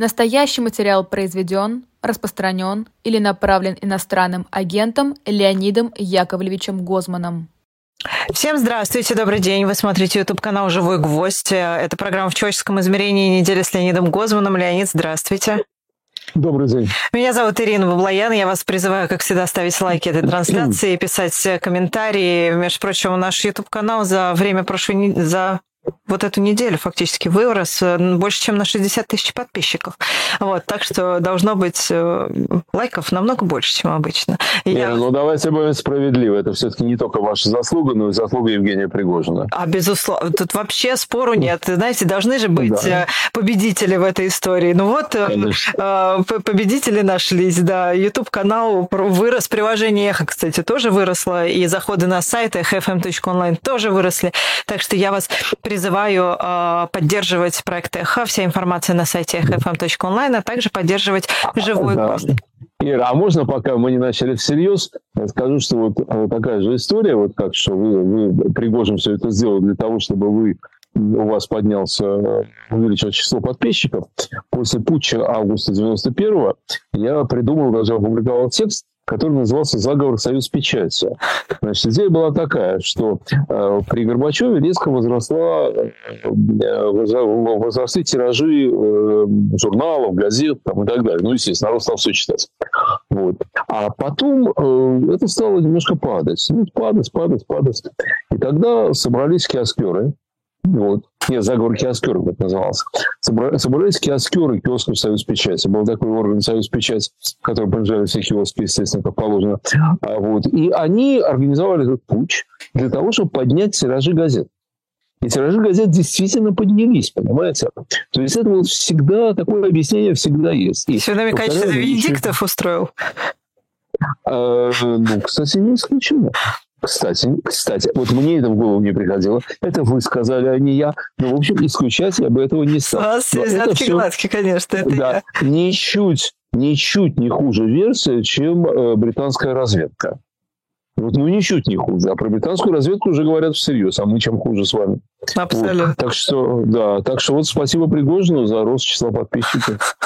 Настоящий материал произведен, распространен или направлен иностранным агентом Леонидом Яковлевичем Гозманом. Всем здравствуйте, добрый день. Вы смотрите YouTube канал «Живой гвоздь». Это программа «В человеческом измерении. Неделя с Леонидом Гозманом». Леонид, здравствуйте. Добрый день. Меня зовут Ирина Баблоян. Я вас призываю, как всегда, ставить лайки этой трансляции, писать комментарии. Между прочим, наш YouTube-канал за время прошлой... за вот эту неделю фактически вырос э, больше, чем на 60 тысяч подписчиков. Вот, так что должно быть э, лайков намного больше, чем обычно. И Ира, я... ну давайте будем справедливы. Это все-таки не только ваша заслуга, но и заслуга Евгения Пригожина. А безусловно, тут вообще спору нет. Знаете, должны же быть да. Э, победители в этой истории. Ну вот, Конечно. победители нашлись, да. YouTube-канал вырос, приложение Эхо, кстати, тоже выросло, и заходы на сайт fm.online тоже выросли. Так что я вас призываю э, поддерживать проект Эхо. Вся информация на сайте эхофм.онлайн, а также поддерживать живой да. гость. Ира, а можно, пока мы не начали всерьез, скажу, что вот, вот такая же история, вот как что вы, вы Пригожин все это сделал для того, чтобы вы у вас поднялся, увеличилось число подписчиков. После путча августа 91-го я придумал, даже опубликовал текст, который назывался «Заговор Союз печати». Значит, идея была такая, что э, при Горбачеве резко возросла, э, возросли тиражи э, журналов, газет там, и так далее. Ну, естественно, народ стал все читать. Вот. А потом это стало немножко падать. Ну, падать, падать, падать. И тогда собрались киоскеры, вот. Нет, заговор киоскеров это назывался. Собрались киоскеры киосков Союз Печати. Был такой орган Союз Печать, который принадлежали все киоски, естественно, как положено. А вот. И они организовали этот путь для того, чтобы поднять тиражи газет. И тиражи газет действительно поднялись, понимаете? То есть это вот всегда, такое объяснение всегда есть. И, Все намекает, что Венедиктов устроил? А, ну, кстати, не исключено. Кстати, кстати, вот мне это в голову не приходило. Это вы сказали, а не я. Но, в общем, исключать я бы этого не стал. У вас взятки гладки, конечно, это да, я. Ничуть, ничуть не хуже версия, чем э, британская разведка. Вот, ну, ничуть не хуже. А про британскую разведку уже говорят всерьез, а мы чем хуже с вами. Абсолютно. Вот. Так что, да, так что вот спасибо Пригожину за рост числа подписчиков.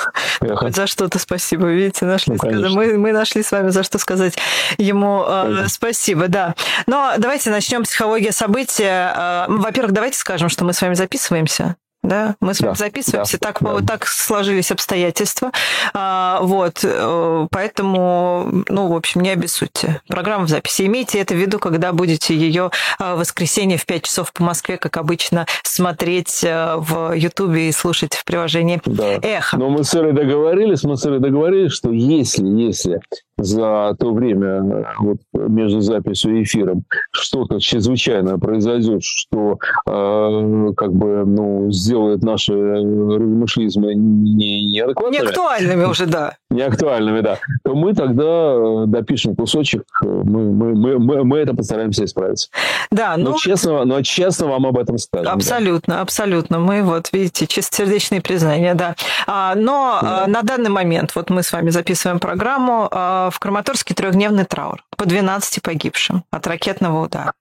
Хоть за что-то спасибо, видите, нашли. Ну, мы, мы нашли с вами за что сказать ему э, спасибо, да. Но давайте начнем психология события. Э, во-первых, давайте скажем, что мы с вами записываемся да, мы с вами да, записываемся, да, так, да. так сложились обстоятельства, а, вот, э, поэтому, ну, в общем, не обессудьте. Программа в записи. Имейте это в виду, когда будете ее а, в воскресенье в 5 часов по Москве, как обычно, смотреть э, в Ютубе и слушать в приложении да. Эхо. Но мы с Ирой договорились, мы с Ирой договорились, что если, если за то время вот, между записью и эфиром что-то чрезвычайное произойдет, что э, как бы ну, сделает наши размышлизмы не, неадекватными. Неактуальными уже, да. Неактуальными, да. То мы тогда допишем кусочек, мы, мы, мы, мы, мы это постараемся исправить. Да, но... но, честно, но честно вам об этом скажем. Абсолютно, да. абсолютно. Мы вот, видите, чистосердечные признания, да. А, но да. на данный момент, вот мы с вами записываем программу, в Краматорске трехдневный траур по 12 погибшим от ракетного удара.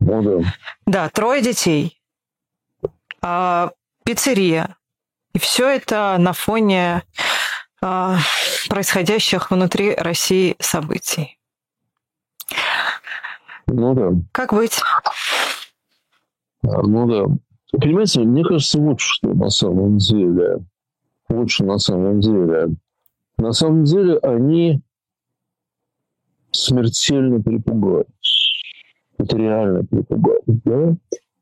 Ну, да. да, трое детей, а, пиццерия. И все это на фоне а, происходящих внутри России событий. Ну да. Как быть? А, ну да. Понимаете, мне кажется, вот что на самом деле. Вот что на самом деле. На самом деле они смертельно перепугались. Это реально перепугались, да?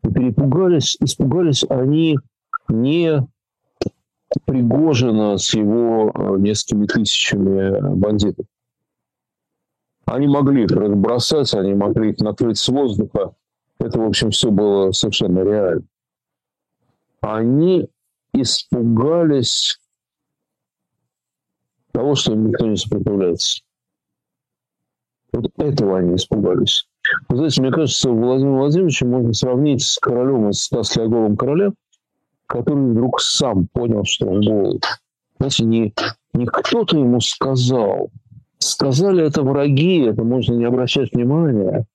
И перепугались, испугались они не Пригожина с его э, несколькими тысячами бандитов. Они могли их разбросать, они могли их накрыть с воздуха. Это, в общем, все было совершенно реально. Они испугались того, что им никто не сопротивляется. Вот этого они испугались. Вы знаете, мне кажется, Владимир Владимирович можно сравнить с королем из «Ста слеговым королем», который вдруг сам понял, что он голод. Знаете, не, не кто-то ему сказал. Сказали это враги, это можно не обращать внимания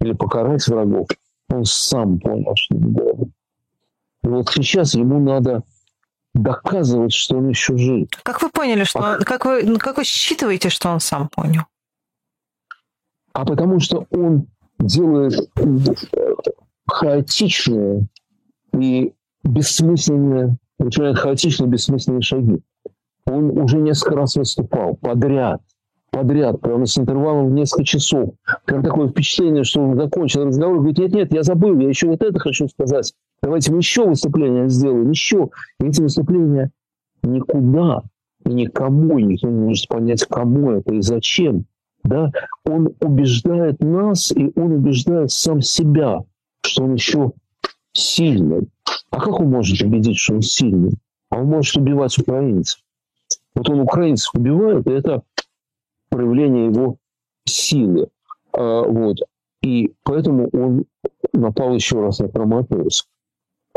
или покарать врагов. Он сам понял, что он голоден. И вот сейчас ему надо доказывать, что он еще жив. Как вы поняли, что а... как вы ну, как вы считываете, что он сам понял? А потому что он делает хаотичные и бессмысленные, начинает хаотичные бессмысленные шаги. Он уже несколько раз выступал подряд, подряд, прямо с интервалом в несколько часов. Прям такое впечатление, что он закончил разговор, говорит, нет-нет, я забыл, я еще вот это хочу сказать. Давайте мы еще выступление сделаем, еще. И эти выступления никуда и никому, никто не может понять, кому это и зачем. Да? Он убеждает нас, и он убеждает сам себя, что он еще сильный. А как он может убедить, что он сильный? А он может убивать украинцев. Вот он украинцев убивает, и это проявление его силы. А, вот. И поэтому он напал еще раз на Краматорск.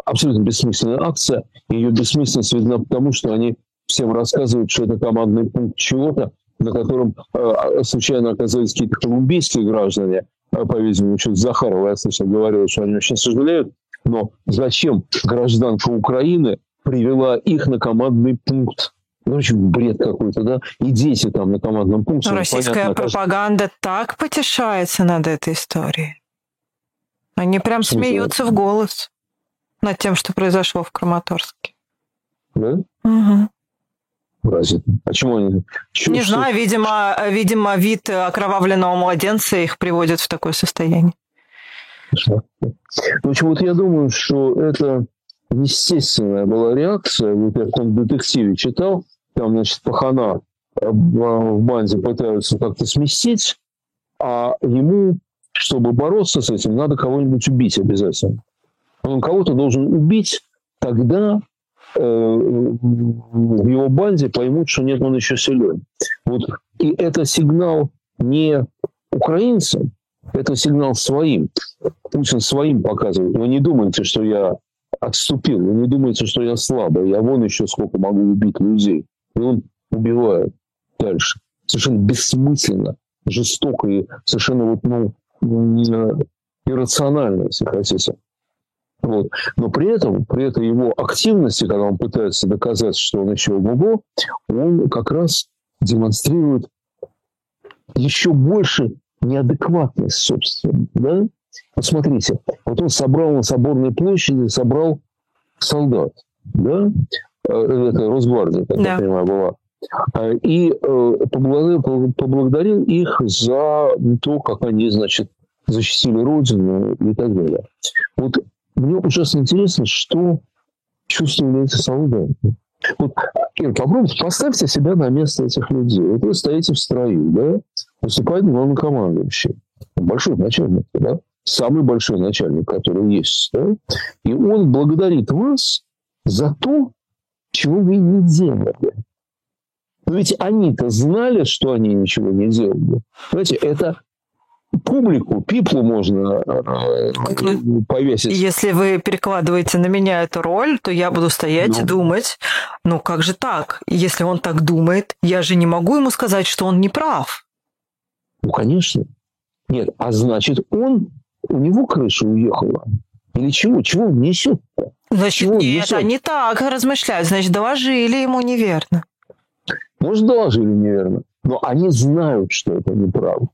Абсолютно бессмысленная акция. Ее бессмысленность видна потому, что они всем рассказывают, что это командный пункт чего-то, на котором э, случайно оказались какие-то колумбийские граждане, э, по-видимому, что Захарова, я слышал, говорил, что они очень сожалеют, но зачем гражданка Украины привела их на командный пункт? Ну, очень бред какой-то, да? И дети там на командном пункте. Но российская понятно, пропаганда кажется... так потешается над этой историей. Они прям смеются в голос над тем, что произошло в Краматорске. Да? Угу. Разве? Почему они? Чего, Не что? знаю, видимо, видимо, вид окровавленного младенца их приводит в такое состояние. В общем, вот я думаю, что это естественная была реакция. Вот я в том детективе читал, там, значит, пахана в банде пытаются как-то сместить, а ему, чтобы бороться с этим, надо кого-нибудь убить обязательно. Он кого-то должен убить, тогда в его банде поймут, что нет, он еще силен. Вот. И это сигнал не украинцам, это сигнал своим. Путин своим показывает. Вы не думайте, что я отступил. Вы не думайте, что я слабый. Я вон еще сколько могу убить людей. И он убивает дальше. Совершенно бессмысленно, жестоко и совершенно вот, ну, иррационально, если хотите. Вот. Но при этом, при этой его активности, когда он пытается доказать, что он еще ого он как раз демонстрирует еще больше неадекватность, собственно. Да? Посмотрите, вот он собрал на Соборной площади, собрал солдат, да, э, это Росгвардия, как да. я понимаю, была. А, и э, поблагодарил, поблагодарил их за то, как они, значит, защитили Родину и так далее. Вот мне ужасно интересно, что чувствовали эти солдаты. Вот, Ир, попробуйте, поставьте себя на место этих людей. Вот вы стоите в строю, да, выступает главнокомандующий, большой начальник, да, самый большой начальник, который есть, да, и он благодарит вас за то, чего вы не делали. Но ведь они-то знали, что они ничего не делали. Знаете, это публику, пиплу можно э, ну, повесить. Если вы перекладываете на меня эту роль, то я буду стоять ну. и думать, ну как же так? Если он так думает, я же не могу ему сказать, что он не прав. Ну, конечно. Нет, а значит, он, у него крыша уехала. Или чего? Чего он несет? Значит, чего нет, несет? они так размышляют. Значит, доложили ему неверно. Может, доложили неверно. Но они знают, что это неправда.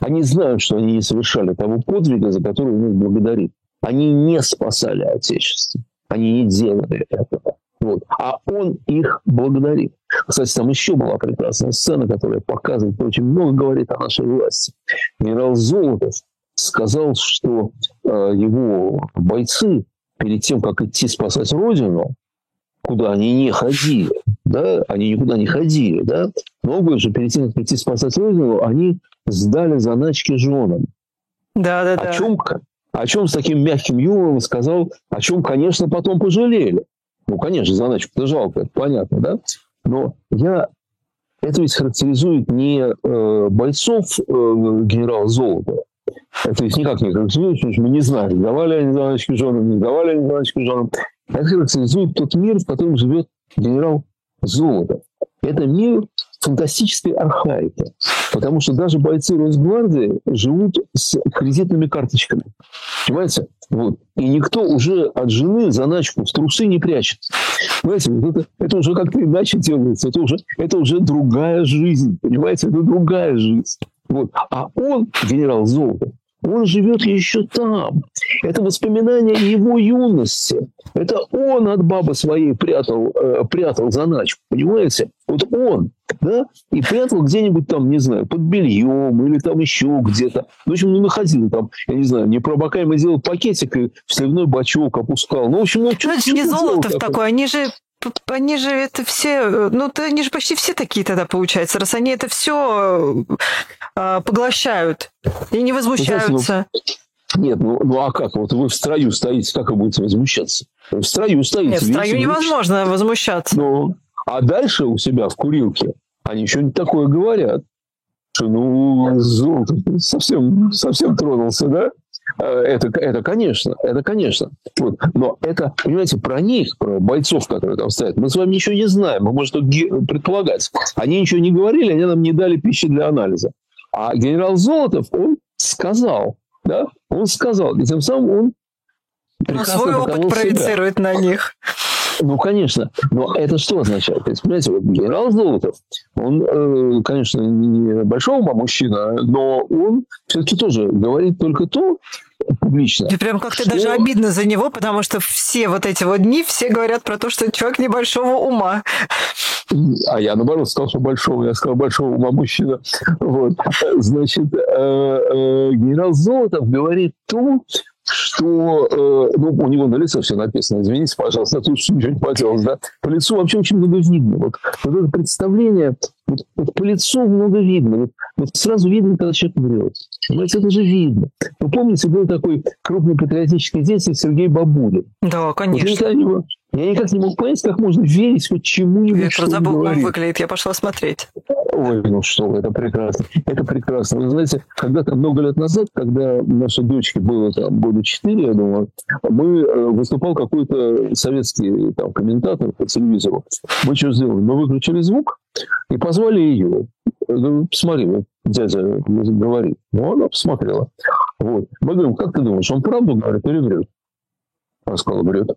Они знают, что они не совершали того подвига, за который он их благодарит. Они не спасали Отечество. Они не делали этого. Вот. А он их благодарит. Кстати, там еще была прекрасная сцена, которая показывает, очень много говорит о нашей власти. Генерал Золотов сказал, что э, его бойцы перед тем, как идти спасать Родину, куда они не ходили, да, они никуда не ходили, да, много же перед тем, как идти спасать Родину, они сдали заначки женам. Да, да, да. О чем, о чем с таким мягким юмором сказал, о чем, конечно, потом пожалели. Ну, конечно, заначку-то жалко, это понятно, да? Но я... Это ведь характеризует не э, бойцов э, генерала Золота. Это ведь никак не характеризует, потому что мы не знаем, давали они заначки женам, не давали они заначки женам. Характеризует тот мир, в котором живет генерал Золото. Это мир, фантастической архаики. Потому что даже бойцы Росгвардии живут с кредитными карточками. Понимаете? Вот. И никто уже от жены заначку в трусы не прячет. Понимаете, вот это, это уже как-то иначе делается. Это уже, это уже другая жизнь. Понимаете, это другая жизнь. Вот. А он, генерал Золотов, он живет еще там. Это воспоминания его юности. Это он от бабы своей прятал, э, прятал заначку, понимаете? Вот он, да, и прятал где-нибудь там, не знаю, под бельем или там еще где-то. В общем, ну, находил там, я не знаю, непробокаемо делал пакетик и в сливной бачок опускал. Ну, в общем, ну, что ну, это не Золотов такой, они же они же это все, ну, они же почти все такие тогда получается, раз они это все э, поглощают и не возмущаются. Нет, ну, ну а как? Вот вы в строю стоите, как вы будете возмущаться? В строю стоите. Нет, в строю невозможно возмущаться. Ну, а дальше у себя в курилке они что-нибудь такое говорят, что ну, совсем, совсем тронулся, да? Э, это, это конечно, это конечно. Вот. Но это, понимаете, про них, про бойцов, которые там стоят, мы с вами ничего не знаем. Мы можем только предполагать. Они ничего не говорили, они нам не дали пищи для анализа. А генерал Золотов, он сказал, да, он сказал, и тем самым он прекрасно свой опыт проецирует себя. на них. Ну, конечно. Но это что означает? То есть, понимаете, вот генерал Золотов, он, э, конечно, не большого ума мужчина, но он все-таки тоже говорит только то, публично. И прям как-то что... даже обидно за него, потому что все вот эти вот дни, все говорят про то, что человек небольшого ума. А я, наоборот, сказал, что большого. Я сказал, большого ума мужчина. Вот. Значит, э, э, генерал Золотов говорит то, что э, ну, у него на лице все написано, извините, пожалуйста, тут ничего не поделалось, да, по лицу вообще очень много видно. Вот, вот это представление, вот, вот по лицу много видно. Вот, вот сразу видно, когда человек врет. Понимаете, это же видно. Вы помните, был такой крупный патриотический деятель Сергей Бабулин. Да, конечно. Вот я никак не мог понять, как можно верить хоть чему-нибудь, Я забыл, как выглядит, я пошла смотреть. Ой, ну что это прекрасно. Это прекрасно. Вы знаете, когда-то много лет назад, когда нашей дочке было там года 4, я думаю, мы э, выступал какой-то советский там, комментатор по телевизору. Мы что сделали? Мы выключили звук и позвали ее. Ну, посмотри, вот дядя говорит. Ну, она посмотрела. Вот. Мы говорим, как ты думаешь, он правду говорит или врет? Она сказала, врет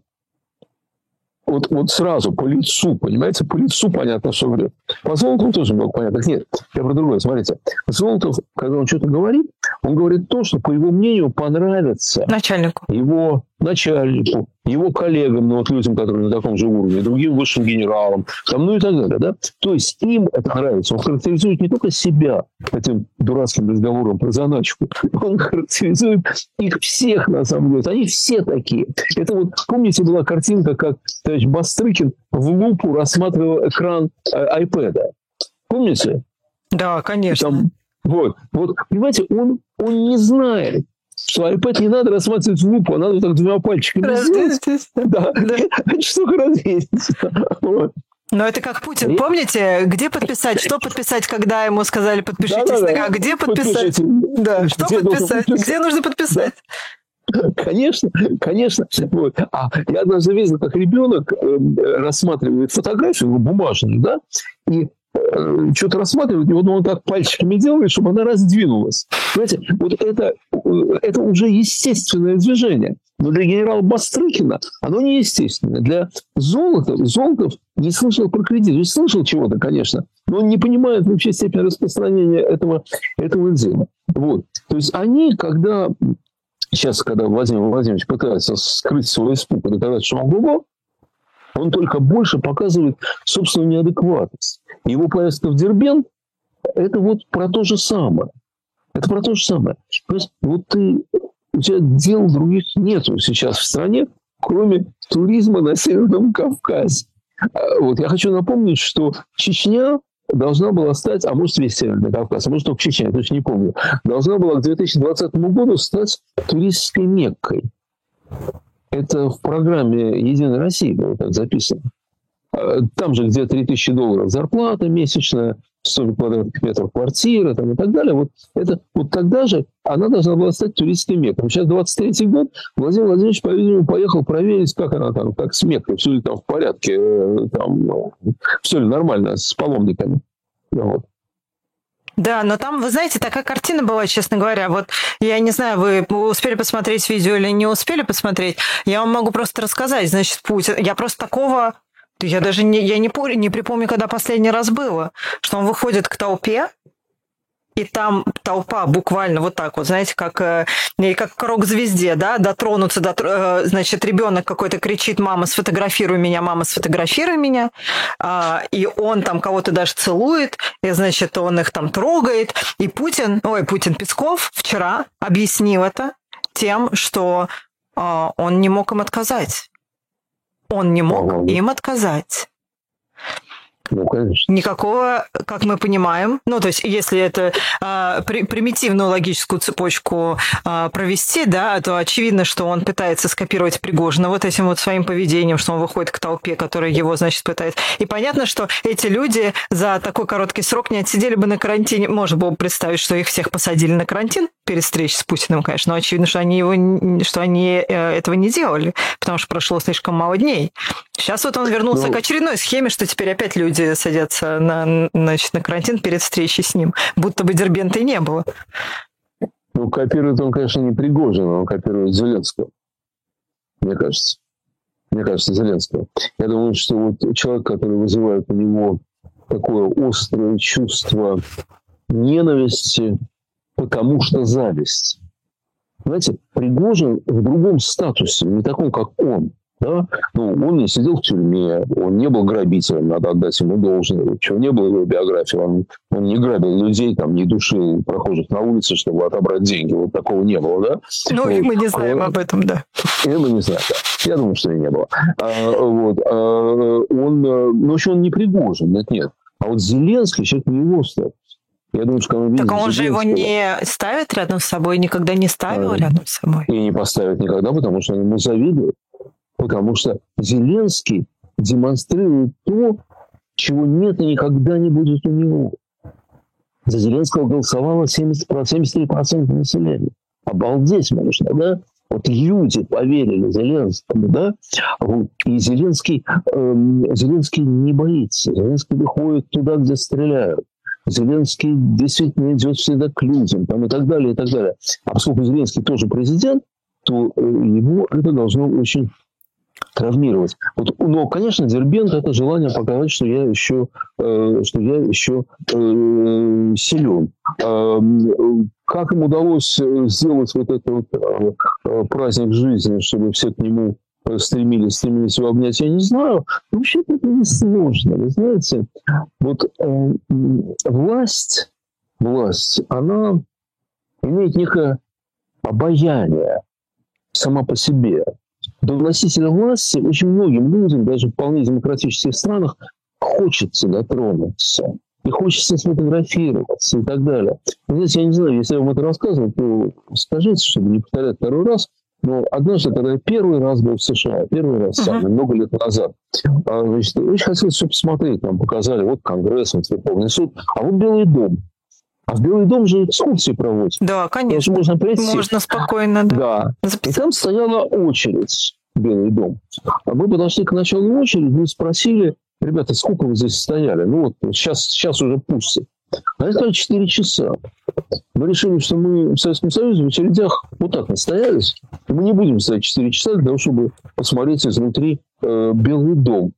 вот, вот сразу по лицу, понимаете, по лицу понятно, что врет. По Золотову тоже много понятно. Нет, я про другое, смотрите. Золотов, когда он что-то говорит, он говорит то, что, по его мнению, понравится начальнику. его начальнику, его коллегам, ну, вот людям, которые на таком же уровне, другим высшим генералам, там, ну и так далее. Да? То есть им это нравится. Он характеризует не только себя этим дурацким разговором про заначку, он характеризует их всех, на самом деле. Они все такие. Это вот, помните, была картинка, как товарищ Бастрыкин в лупу рассматривал экран iPad. Помните? Да, конечно. Там, вот, вот, понимаете, он, он не знает, что iPad не надо рассматривать в лупу, а надо вот так двумя пальчиками Развесить. Да, да. штука развесить. Вот. Но это как Путин. И... Помните, где подписать, что подписать, когда ему сказали подпишитесь? Да, да, да. А где подписать? Подпишите. Да, что где подписать? Где нужно подписать? Конечно, конечно. Вот. А я однажды видел, как ребенок э, рассматривает фотографию ну, бумажную, да, и Э, что-то рассматривать, и вот он так пальчиками делает, чтобы она раздвинулась. Понимаете, вот это, это уже естественное движение. Но для генерала Бастрыкина оно не естественное. Для Золотов, Золотов не слышал про кредит. Есть слышал чего-то, конечно, но он не понимает вообще степень распространения этого, этого дела. Вот. То есть они, когда сейчас, когда Владимир Владимирович пытается скрыть свой испуг и доказать, глубок, он только больше показывает собственную неадекватность. Его поездка в Дербент – это вот про то же самое. Это про то же самое. То есть вот ты, у тебя дел других нету сейчас в стране, кроме туризма на Северном Кавказе. А, вот я хочу напомнить, что Чечня должна была стать, а может весь Северный Кавказ, а может только Чечня, я точно не помню, должна была к 2020 году стать туристской Меккой. Это в программе «Единой России» было так записано. А, там же где 3000 долларов зарплата месячная, 100 квадратных метров квартира там, и так далее. Вот, это, вот тогда же она должна была стать туристской Меккой. Сейчас 23 год, Владимир Владимирович, по-видимому, поехал проверить, как она там, как с Меккой, все ли там в порядке, э, там, все ли нормально с паломниками. Вот. Да, но там, вы знаете, такая картина была, честно говоря. Вот я не знаю, вы успели посмотреть видео или не успели посмотреть. Я вам могу просто рассказать. Значит, Путин... Я просто такого... Я даже не, я не, не припомню, когда последний раз было, что он выходит к толпе, и там толпа буквально вот так вот, знаете, как, э, как к рок-звезде, да, дотронуться, дотр... Э, значит, ребенок какой-то кричит, мама, сфотографируй меня, мама, сфотографируй меня, а, и он там кого-то даже целует, и, значит, он их там трогает, и Путин, ой, Путин Песков вчера объяснил это тем, что а, он не мог им отказать. Он не мог им отказать. Ну, конечно. Никакого, как мы понимаем, ну, то есть, если это э, при, примитивную логическую цепочку э, провести, да, то очевидно, что он пытается скопировать Пригожина вот этим вот своим поведением, что он выходит к толпе, которая его, значит, пытает. И понятно, что эти люди за такой короткий срок не отсидели бы на карантине. Можно было бы представить, что их всех посадили на карантин перед встречей с Путиным, конечно, но очевидно, что они, его, что они э, этого не делали, потому что прошло слишком мало дней. Сейчас вот он вернулся ну, к очередной схеме, что теперь опять люди люди садятся на, значит, на карантин перед встречей с ним, будто бы Дербента и не было. Ну, копирует он, конечно, не Пригожина, он копирует Зеленского, мне кажется. Мне кажется, Зеленского. Я думаю, что вот человек, который вызывает у него такое острое чувство ненависти, потому что зависть. Знаете, Пригожин в другом статусе, не таком, как он – да? Ну, он не сидел в тюрьме, он не был грабителем, надо отдать ему должное. Чего не было его биографии, он, он не грабил людей, там, не душил прохожих на улице, чтобы отобрать деньги. Вот такого не было, да? Ну, вот. и мы не знаем об этом, да. И мы не знаем, да. Я думаю, что и не было. А, вот. А, он, ну, еще он не Пригожин, нет, нет. А вот Зеленский человек не его статус. Я думаю, что он Так он же его не ставит рядом с собой, никогда не ставил а, рядом с собой. И не поставит никогда, потому что он ему завидует. Потому что Зеленский демонстрирует то, чего нет и никогда не будет у него. За Зеленского голосовало 70, 73% населения. Обалдеть можно, да? Вот люди поверили Зеленскому, да? И Зеленский, э, Зеленский не боится. Зеленский выходит туда, где стреляют. Зеленский действительно идет всегда к людям, там, и так далее, и так далее. А поскольку Зеленский тоже президент, то э, его это должно очень травмировать. Вот, но, конечно, Дербент это желание показать, что я еще, э, что я еще э, силен. Э, как им удалось э, сделать вот этот вот, э, э, праздник жизни, чтобы все к нему стремились, стремились его обнять, я не знаю. Вообще это не сложно. Вы знаете, вот э, власть, власть, она имеет некое обаяние сама по себе до носителя власти очень многим людям, даже вполне демократических странах, хочется дотронуться. И хочется сфотографироваться и так далее. Вы знаете, я не знаю, если я вам это рассказывал, то скажите, чтобы не повторять второй раз. Но однажды, когда я первый раз был в США, первый раз сам, uh-huh. много лет назад, а, значит, очень хотелось все посмотреть. Нам показали, вот Конгресс, вот Верховный суд, а вот Белый дом. А в Белый дом же экскурсии проводят. Да, конечно. Можно прийти. Можно спокойно, да. Да. И там стояла очередь Белый дом. А мы подошли к началу очереди, мы спросили, ребята, сколько вы здесь стояли? Ну вот сейчас, сейчас уже пусто. Они сказали 4 часа. Мы решили, что мы в Советском Союзе в очередях вот так настоялись. Мы не будем стоять 4 часа для того, чтобы посмотреть изнутри э, Белый дом.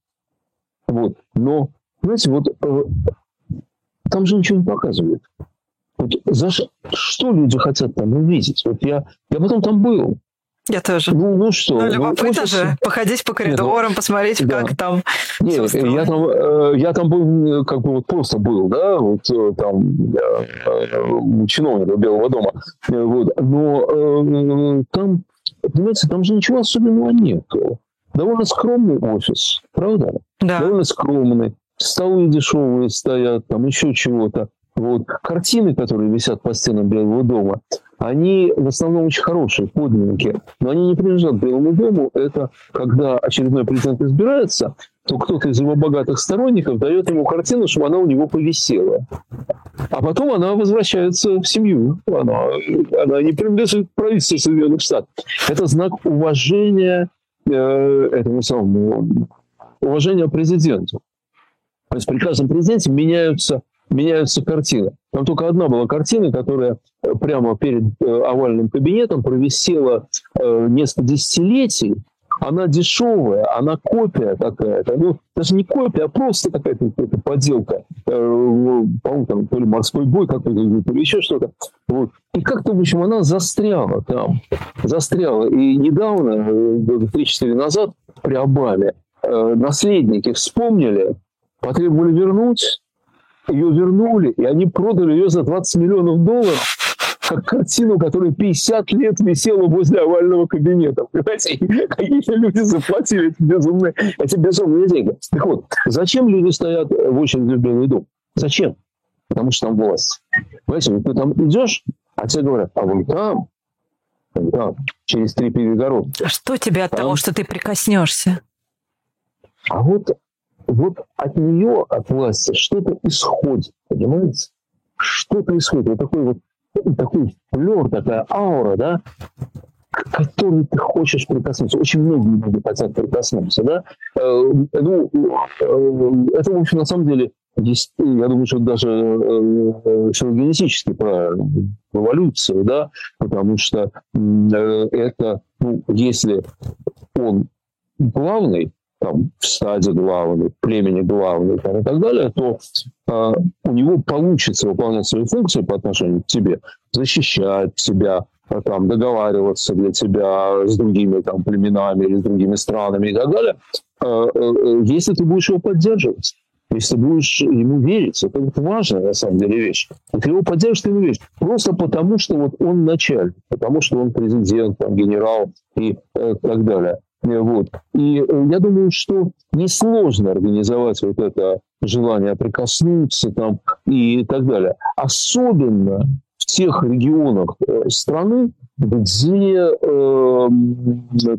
Вот. Но, знаете, вот э, там же ничего не показывают. Вот за что люди хотят там увидеть? Вот я, я потом там был. Я тоже. Ну, ну что? Ну, любопытно ну, же походить по коридорам, Нет, ну, посмотреть, да. как там Нет, я там, э, я там был, как бы вот просто был, да, вот э, там э, чиновника Белого дома. Вот. Но там, понимаете, там же ничего особенного нет. Довольно скромный офис, правда? Да. Довольно скромный. Столы дешевые стоят, там еще чего-то. Вот. Картины, которые висят по стенам Белого дома, они в основном очень хорошие, подлинники, но они не принадлежат Белому дому. Это когда очередной президент избирается, то кто-то из его богатых сторонников дает ему картину, чтобы она у него повисела. А потом она возвращается в семью. Она, она не принадлежит правительству Соединенных Штатов. Это знак уважения э, этому самому уважения президенту. То есть при каждом президенте меняются меняются картины. Там только одна была картина, которая прямо перед овальным кабинетом провисела несколько десятилетий, она дешевая, она копия какая-то. Ну, даже не копия, а просто какая-то, какая поделка. Э, по-моему, там то ли морской бой какой-то, то ли еще что-то. Вот. И как-то, в общем, она застряла там. Застряла. И недавно, года 3-4 назад, при Обаме, э, наследники вспомнили, потребовали вернуть, ее вернули, и они продали ее за 20 миллионов долларов как картину, которая 50 лет висела возле овального кабинета. Понимаете, какие люди заплатили эти безумные, эти безумные деньги. Так вот, зачем люди стоят в очереди в Белый дом? Зачем? Потому что там власть. Понимаете, ты там идешь, а тебе говорят, а вон там, вон там, через три перегородки. А что тебе от там... того, что ты прикоснешься? А вот, вот от нее, от власти, что-то исходит, понимаете? Что-то исходит. Вот такой вот такой флер, такая аура, да, к которой ты хочешь прикоснуться. Очень многие люди хотят прикоснуться, да. Э, ну, э, это, в общем, на самом деле, есть, я думаю, что даже э, генетически правильно, в эволюцию, да, потому что это, ну, если он главный, там, в стаде главный, племени главный там, и так далее, то э, у него получится выполнять свои функции по отношению к тебе, защищать тебя, а, там, договариваться для тебя с другими там, племенами или с другими странами и так далее, э, э, если ты будешь его поддерживать. Если будешь ему верить, это вот важная на самом деле вещь. Ты его поддержишь, ты ему веришь. Просто потому, что вот он начальник, потому что он президент, там, генерал и э, так далее. Э, вот. И э, я думаю, что несложно организовать вот это желание прикоснуться там и так далее. Особенно в тех регионах э, страны, где э,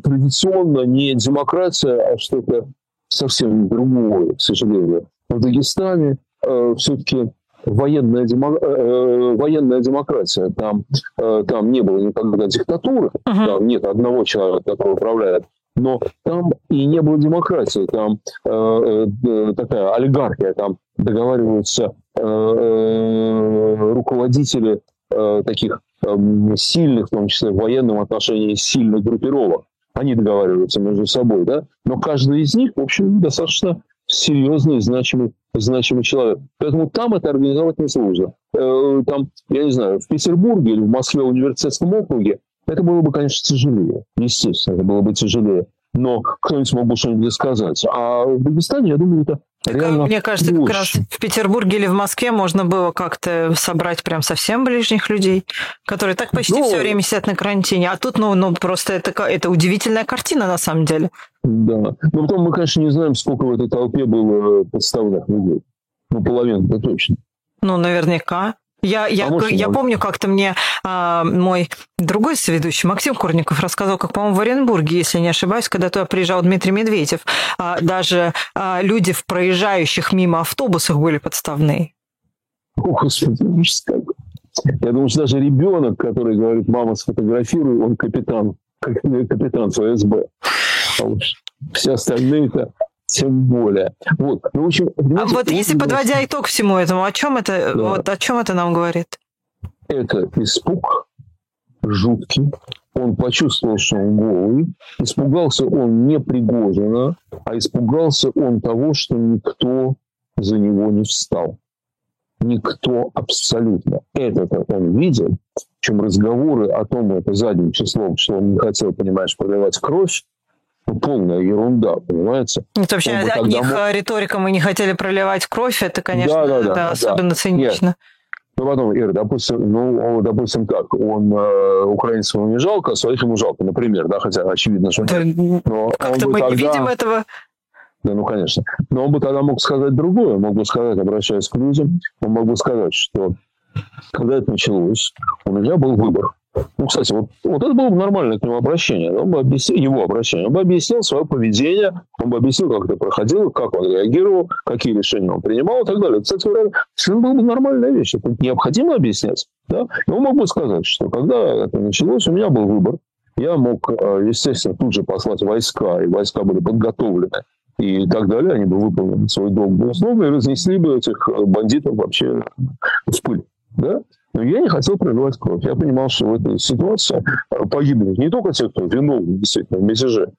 традиционно не демократия, а что-то совсем другое, к сожалению. В Дагестане э, все-таки военная, демо, э, военная демократия. Там, э, там не было никогда диктатуры, uh-huh. там нет одного человека, который управляет но там и не было демократии, там э, э, такая олигархия, там договариваются э, э, руководители э, таких э, сильных, в том числе в военном отношении сильных группировок, они договариваются между собой, да, но каждый из них, в общем, достаточно серьезный, значимый, значимый человек. Поэтому там это организовать несложно. Э, там, я не знаю, в Петербурге или в Москве в университетском округе это было бы, конечно, тяжелее. Естественно, это было бы тяжелее. Но кто-нибудь мог бы что-нибудь сказать. А в Дагестане, я думаю, это реально Мне кажется, лучше. как раз в Петербурге или в Москве можно было как-то собрать прям совсем ближних людей, которые так почти ну, все время сидят на карантине. А тут, ну, ну просто это, это удивительная картина на самом деле. Да. Но потом мы, конечно, не знаем, сколько в этой толпе было подставных людей. Ну, половина, точно. Ну, наверняка. Я, я, я помню, как-то мне а, мой другой соведущий Максим Курников рассказал, как, по-моему, в Оренбурге, если не ошибаюсь, когда туда приезжал Дмитрий Медведев, а, даже а, люди в проезжающих мимо автобусах были подставные. О, Господи, Я думаю, что даже ребенок, который говорит, мама, сфотографируй, он капитан, капитан ФСБ. А все остальные-то тем более. Вот. Ну, в общем, а вот если подводя итог всему этому, о чем это, да. вот, о чем это нам говорит? Это испуг жуткий. Он почувствовал, что он голый. Испугался он не Пригожина, а испугался он того, что никто за него не встал. Никто абсолютно. Это-то он видел. Причем разговоры о том, это задним числом, что он не хотел, понимаешь, проливать кровь, полная ерунда, понимаете? Это вообще от них мог... Э, риторика мы не хотели проливать кровь, это, конечно, да, да, да, да, особенно да. цинично. Нет. Ну, потом, Ира, допустим, ну, допустим, так, он э, украинцев не жалко, а своих ему жалко, например, да, хотя очевидно, что да, Но как-то мы тогда... не видим этого. Да, ну, конечно. Но он бы тогда мог сказать другое, мог бы сказать, обращаясь к людям, он мог бы сказать, что когда это началось, у меня был выбор. Ну, кстати, вот, вот это было бы нормальное к нему обращение. Он бы объяснил, его обращение. Он бы объяснил свое поведение, он бы объяснил, как это проходило, как он реагировал, какие решения он принимал и так далее. Кстати говоря, это была бы нормальная вещь. Это необходимо объяснять. Да? И он мог бы сказать, что когда это началось, у меня был выбор. Я мог, э, естественно, тут же послать войска, и войска были подготовлены и так далее, они бы выполнили свой долг безусловно и разнесли бы этих бандитов вообще в пыль. Да? Но я не хотел проливать кровь. Я понимал, что в этой ситуации погибнут не только те, кто виновен действительно в мятеже,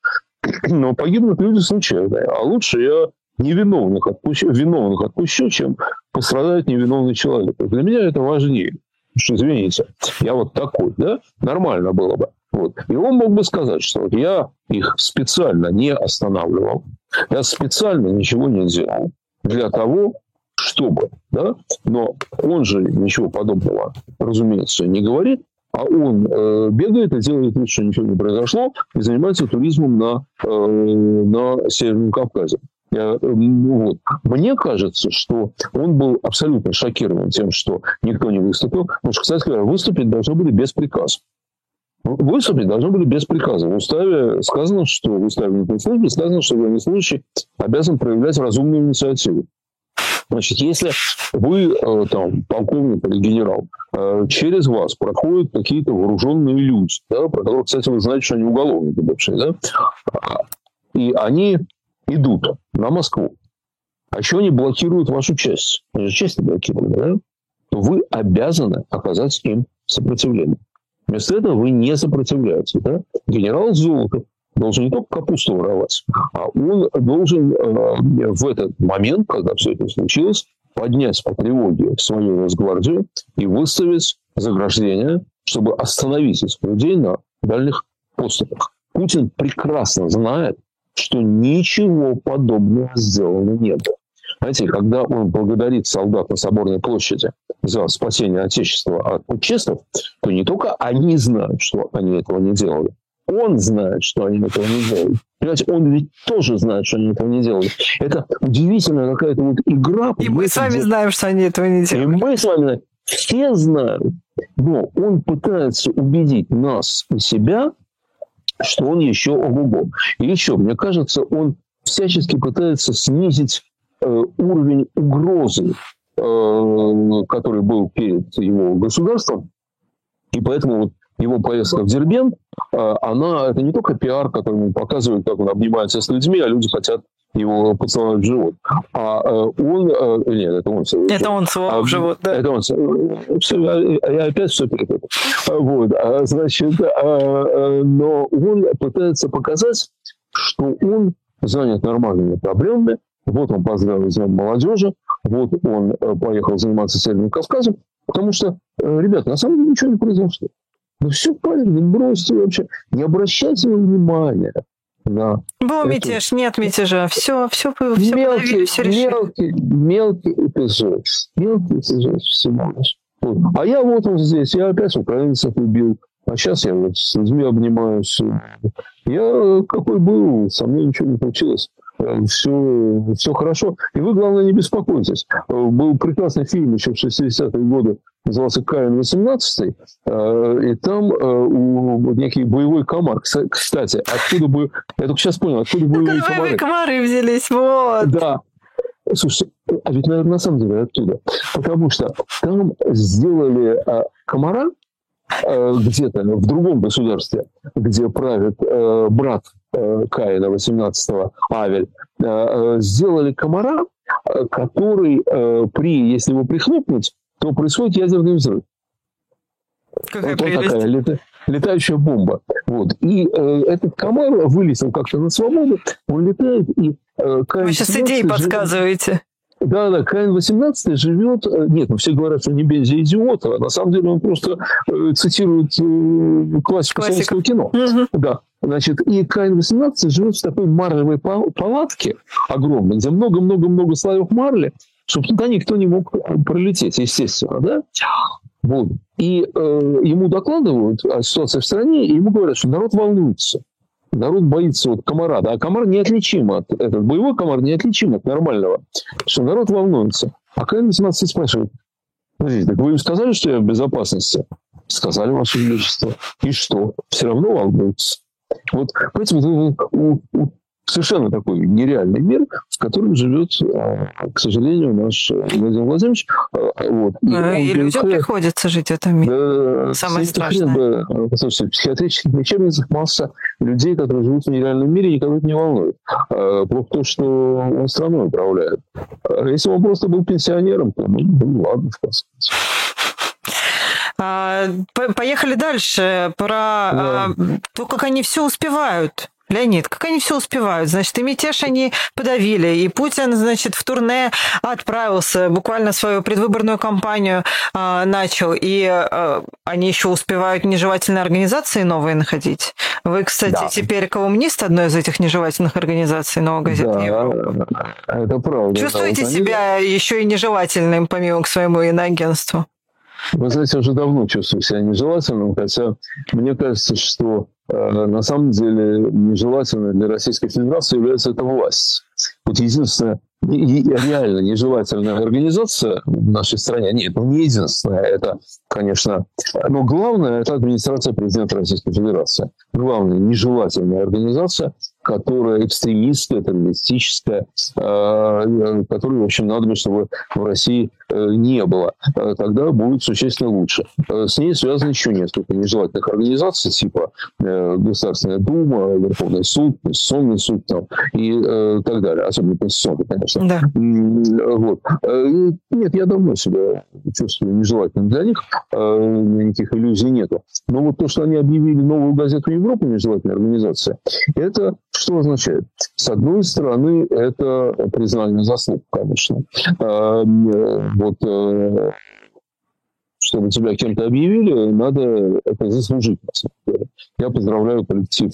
но погибнут люди случайно. А лучше я невиновных отпущу, виновных отпущу, чем пострадает невиновный человек. Для меня это важнее. Что, извините, я вот такой, да? Нормально было бы. Вот. И он мог бы сказать, что вот я их специально не останавливал, я специально ничего не делал для того, чтобы, да, но он же ничего подобного, разумеется, не говорит, а он э, бегает и делает вид, что ничего не произошло, и занимается туризмом на, э, на Северном Кавказе. Я, вот. Мне кажется, что он был абсолютно шокирован тем, что никто не выступил. Потому что, кстати говоря, выступить должны были без приказа. Выступить должны были без приказа. В уставе сказано, что в уставе службы сказано, что военнослужащий обязан проявлять разумную инициативу. Значит, если вы, э, там, полковник или генерал, э, через вас проходят какие-то вооруженные люди, да, про которых, кстати, вы знаете, что они уголовники бывшие, да, и они идут на Москву, а еще они блокируют вашу часть, они же часть блокировали, да, то вы обязаны оказать им сопротивление. Вместо этого вы не сопротивляетесь. Да? Генерал Золотов должен не только капусту воровать, а он должен э, в этот момент, когда все это случилось, поднять по тревоге свою Росгвардию и выставить заграждение, чтобы остановить этих людей на дальних поступах. Путин прекрасно знает, что ничего подобного сделано не было. Знаете, когда он благодарит солдат на Соборной площади за спасение Отечества от путчестов, то не только они знают, что они этого не делали, он знает, что они этого не делали. Понимаете, он ведь тоже знает, что они этого не делали. Это удивительная какая-то вот игра. И мы с вами где... знаем, что они этого не делали. И мы с вами знаем. Все знают. Но он пытается убедить нас и себя, что он еще ого-го. И еще, мне кажется, он всячески пытается снизить э, уровень угрозы, э, который был перед его государством. И поэтому вот его поездка в Дербент, э, она, это не только пиар, который ему показывает, как он обнимается с людьми, а люди хотят его поцеловать в живот. А э, он... Э, нет, это он. Это он целовал а, в живот, да. Это он все, я, опять все перепутал. Вот, а, значит, а, но он пытается показать, что он занят нормальными проблемами, вот он поздравил с Днем молодежи, вот он поехал заниматься Северным Кавказом, потому что, ребят, на самом деле ничего не произошло. Ну все правильно, бросьте вообще, не обращайте внимания на... Был эту... мятеж, нет мятежа, все, все, все мелкий, все мелкий, мелкий эпизод, мелкий эпизод всего лишь. Вот. А я вот он здесь, я опять украинцев убил, а сейчас я вот с людьми обнимаюсь. Я какой был, со мной ничего не получилось все, все хорошо. И вы, главное, не беспокойтесь. Был прекрасный фильм еще в 60-е годы, назывался «Каин-18», э, и там э, некий боевой комар. Кстати, откуда бы... Я только сейчас понял, откуда боевые комары. Боевые комары взялись, вот. Да. Слушайте, а ведь, наверное, на самом деле оттуда. Потому что там сделали э, комара, где-то в другом государстве, где правит брат Э, Каина 18-го, Авель, э, э, сделали комара, который при, если его прихлопнуть, то происходит ядерный взрыв. Какая вот прелесть. такая лета, летающая бомба. Вот. И э, этот комар вылетел как-то на свободу, он летает, и э, Вы сейчас идеи подсказываете. Да, да, Каин 18 живет... Нет, ну все говорят, что не Бензи идиот, а на самом деле он просто э, цитирует э, классику Классик. советского кино. Угу. Да. Значит, и Каин-18 живет в такой марлевой палатке огромной, где много-много-много слоев марли, чтобы туда никто не мог пролететь, естественно, да? Вот. И э, ему докладывают о ситуации в стране, и ему говорят, что народ волнуется. Народ боится вот комара, да, а комар неотличим от, этот боевой комар неотличим от нормального, что народ волнуется. А Каин-18 спрашивает, подождите, так вы им сказали, что я в безопасности? Сказали, Ваше Величество. И что? Все равно волнуются. Вот, понимаете, у, у совершенно такой нереальный мир, в котором живет, к сожалению, наш Владимир Владимирович. Вот. И, и людям приходится жить в этом мире. Да, Самое страшное. Послушайте, в психиатрических лечебницах масса людей, которые живут в нереальном мире, никого это не волнует. Плохо то, что он страной управляет. Если он просто был пенсионером, то ну, ну ладно, в конце а, Поехали дальше про да. то, как они все успевают. Леонид, как они все успевают? Значит, и мятеж они подавили, и Путин, значит, в турне отправился, буквально свою предвыборную кампанию э, начал, и э, они еще успевают нежелательные организации новые находить. Вы, кстати, да. теперь колумнист одной из этих нежелательных организаций «Новой газеты да, Европы». это правда. Чувствуете да, вот себя они... еще и нежелательным, помимо к своему иноагентству? Вы знаете, уже давно чувствую себя нежелательным, хотя мне кажется, что на самом деле нежелательной для Российской Федерации является эта власть. Вот единственное, реально нежелательная организация в нашей стране, нет, ну не единственная, это, конечно, но главное, это администрация президента Российской Федерации. Главная нежелательная организация, которая экстремистская, террористическая, э, которой, в общем, надо бы, чтобы в России э, не было. Э, тогда будет существенно лучше. С ней связано еще несколько нежелательных организаций, типа Государственная Дума, Верховный суд, Конституционный суд там, и так далее. Особенно Конституционный, конечно. Да. Вот. Нет, я давно себя чувствую нежелательным для них. Никаких иллюзий нету. Но вот то, что они объявили новую газету Европы, нежелательная организация, это что означает? С одной стороны, это признание заслуг, конечно. А, вот э, чтобы тебя кем-то объявили, надо это заслужить. Я поздравляю коллектив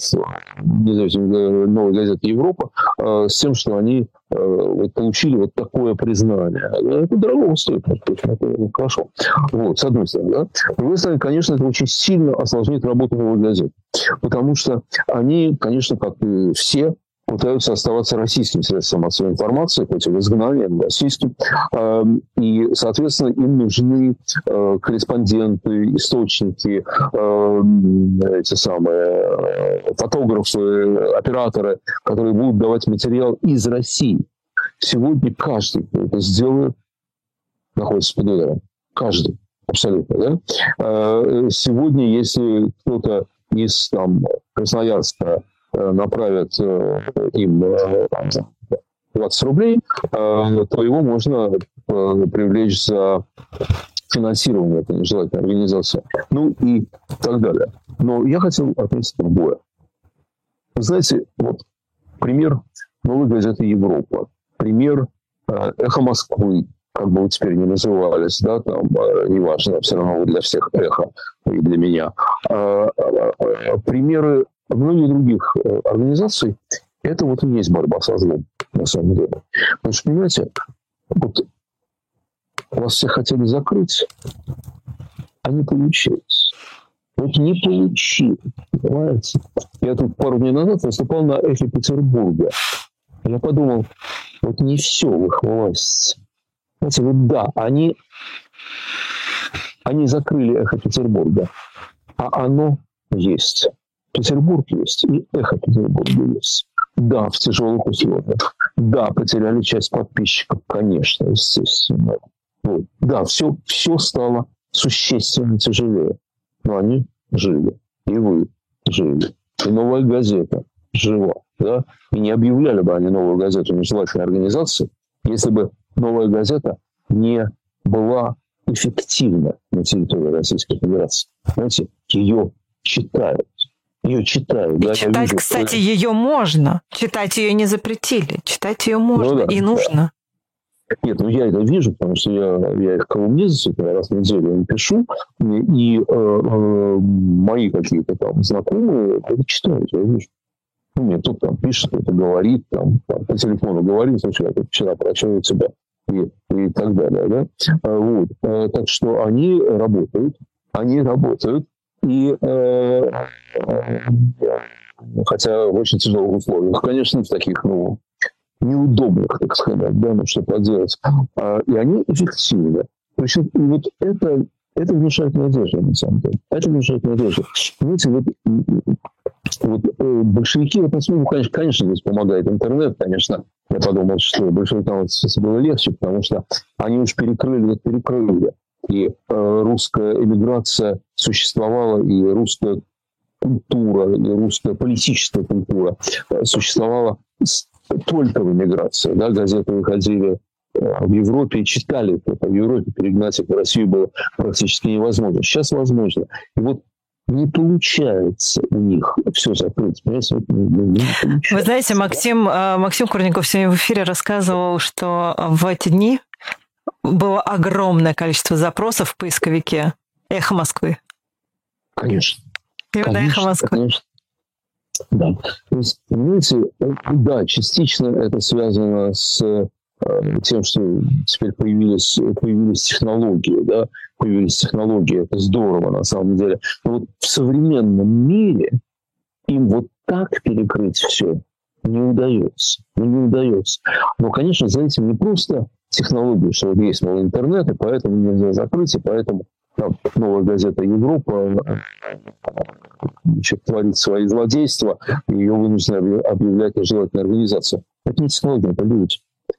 независимой новой газеты «Европа» э, с тем, что они э, вот, получили вот такое признание. Это дорого стоит, это хорошо. Вот, с одной стороны. Да? С другой стороны, конечно, это очень сильно осложняет работу новой газеты. Потому что они, конечно, как и все, пытаются оставаться российским средством массовой информации, хоть и в изгнании, российским. Эм, и, соответственно, им нужны э, корреспонденты, источники, эм, эти самые э, фотографы, операторы, которые будут давать материал из России. Сегодня каждый, кто это сделает, находится под ударом. Каждый. Абсолютно, да? Э, сегодня, если кто-то из там, Красноярска направят э, им 20 э, рублей, то его можно привлечь за финансирование этой нежелательной организации, ну и так далее. Но я хотел отметить другое. Вы знаете, вот пример новой газеты «Европа», пример «Эхо Москвы», как бы вы теперь не назывались, да, там, неважно, все равно для всех эхо и для меня. Примеры многих других э, организаций, это вот и есть борьба со злом, на самом деле. Потому что, понимаете, вот вас все хотели закрыть, а не получилось. Вот не получилось, понимаете? Я тут пару дней назад выступал на эхе Петербурга. Я подумал, вот не все в их власти. Знаете, вот да, они, они закрыли эхо Петербурга, а оно есть. Петербург есть, и эхо Петербурга есть. Да, в тяжелых условиях. Да, потеряли часть подписчиков, конечно, естественно. Вот. Да, все, все стало существенно тяжелее. Но они жили. И вы жили. И новая газета жива. Да? И не объявляли бы они новую газету нежелательной организации, если бы новая газета не была эффективна на территории Российской Федерации. Знаете, ее читают ее читаю. Да, читать, вижу, кстати, что... ее можно. Читать ее не запретили. Читать ее можно ну, да, и нужно. Да. Нет, ну я это вижу, потому что я, я их колумнизм раз в неделю им пишу, и э, э, мои какие-то там знакомые это читают, я вижу. Ну, мне тут там пишет, кто-то говорит, там, там по телефону говорит, слушай, я вчера прочел у тебя, и, и так далее. Да? А, вот. А, так что они работают, они работают, и э, хотя в очень тяжелых условиях, конечно, в таких, ну, неудобных, так сказать, да, ну что поделать. А, и они эффективны. Причем и вот это, это внушает надежду, на самом деле. Это внушает надежду. Понимаете, вот вот э, большевики в этом ну, конечно, конечно, здесь помогает интернет, конечно. Я подумал, что большевикам это было легче, потому что они уж перекрыли, вот перекрыли. И э, русская эмиграция существовала, и русская культура, и русская политическая культура э, существовала только в эмиграции. Да? Газеты выходили э, в Европе и читали это. В Европе перегнать их в Россию было практически невозможно. Сейчас возможно. И вот не получается у них все закрыть. Вы знаете, Максим, Максим Курников сегодня в эфире рассказывал, что в эти дни было огромное количество запросов в поисковике «Эхо Москвы». Конечно. Именно «Эхо Москвы». Конечно. Да. То есть, понимаете, да, частично это связано с э, тем, что теперь появились, появились технологии, да, появились технологии, это здорово на самом деле. Но вот в современном мире им вот так перекрыть все не удается. Ну, не удается. Но, конечно, за этим не просто технологии, что есть мол, интернет, и поэтому нельзя закрыть, и поэтому там, новая газета «Европа» значит, творит свои злодейства, и ее вынуждены объявлять нежелательной организацией. Это не технология, это люди.